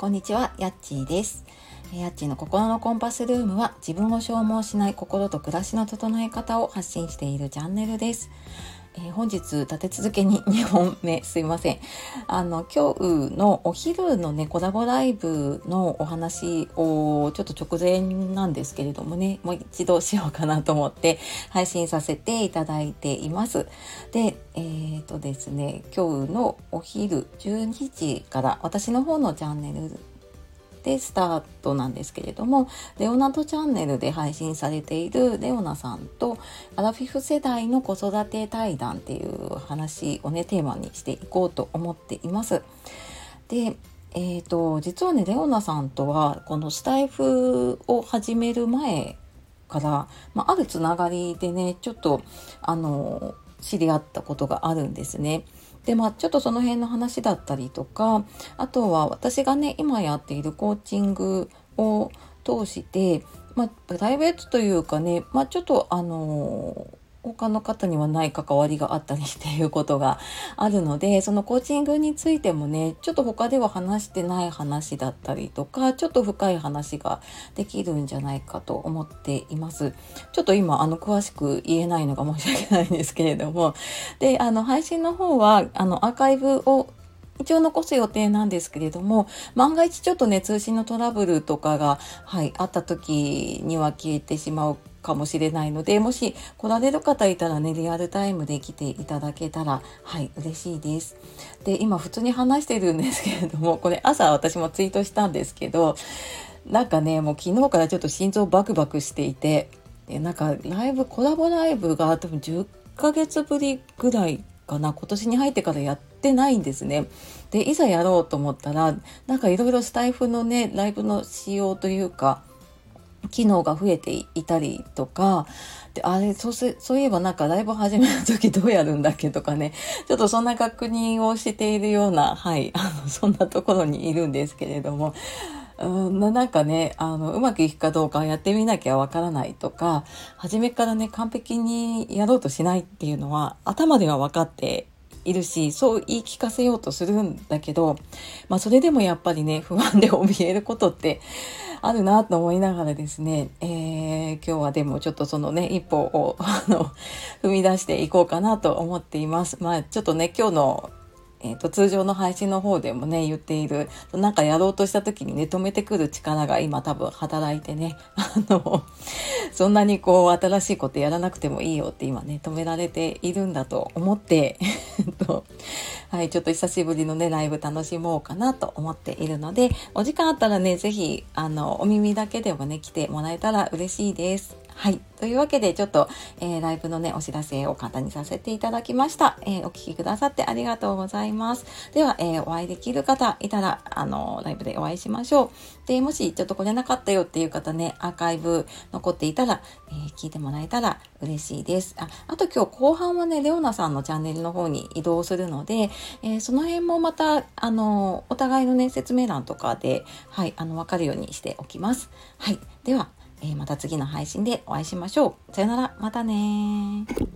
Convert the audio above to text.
こんにちは、やっちーです。やっちの心のコンパスルームは自分を消耗しない心と暮らしの整え方を発信しているチャンネルです。えー本日立て続けに2本目 すいません。あの今日のお昼のねコラボライブのお話をちょっと直前なんですけれどもねもう一度しようかなと思って配信させていただいています。でえーとですね今日のお昼12時から私の方のチャンネルでスタートなんですけれどもレオナとチャンネルで配信されているレオナさんとアラフィフ世代の子育て対談っていう話をねテーマにしていこうと思っています。でえー、と実はねレオナさんとはこのスタイフを始める前から、まあ、あるつながりでねちょっとあの知り合ったことがあるんですね。でまあちょっとその辺の話だったりとかあとは私がね今やっているコーチングを通して、まあ、プライベートというかね、まあ、ちょっとあの他の方にはない関わりがあったりっていうことがあるので そのコーチングについてもねちょっと他では話してない話だったりとかちょっと深い話ができるんじゃないかと思っています。ちょっと今あの詳しく言えないのが申し訳ないんですけれどもであの配信の方はあのアーカイブを一応残す予定なんですけれども万が一ちょっとね通信のトラブルとかが、はい、あった時には消えてしまうかもしれないのでもし来られる方いたらねリアルタイムで来ていただけたらはい嬉しいです。で今普通に話してるんですけれどもこれ朝私もツイートしたんですけどなんかねもう昨日からちょっと心臓バクバクしていてでなんかライブコラボライブが多分10ヶ月ぶりぐらいかな今年に入ってからやってないんですね。でいざやろうと思ったらなんかいろいろスタイフのねライブの仕様というか機能が増えていたりとかであれそうせそういえばなんかライブ始める時どうやるんだっけとかねちょっとそんな確認をしているようなはいあの そんなところにいるんですけれども。うんなんかねあのうまくいくかどうかやってみなきゃわからないとか初めからね完璧にやろうとしないっていうのは頭では分かっているしそう言い聞かせようとするんだけど、まあ、それでもやっぱりね不安で怯えることってあるなと思いながらですね、えー今日はでもちょっとそのね一歩をあの踏み出していこうかなと思っています。まあちょっとね今日のえー、と通常の配信の方でもね言っているなんかやろうとした時にね止めてくる力が今多分働いてね あのそんなにこう新しいことやらなくてもいいよって今ね止められているんだと思って はいちょっと久しぶりのねライブ楽しもうかなと思っているのでお時間あったらね是非あのお耳だけでもね来てもらえたら嬉しいです。はい。というわけで、ちょっと、えーライブのね、お知らせを簡単にさせていただきました。えーお聞きくださってありがとうございます。では、えーお会いできる方いたら、あの、ライブでお会いしましょう。で、もしちょっと来れなかったよっていう方ね、アーカイブ残っていたら、え聞いてもらえたら嬉しいです。あ、あと今日後半はね、レオナさんのチャンネルの方に移動するので、えその辺もまた、あの、お互いのね、説明欄とかで、はい、あの、わかるようにしておきます。はい。では、えーまた次の配信でお会いしましょう。さよなら、またねー。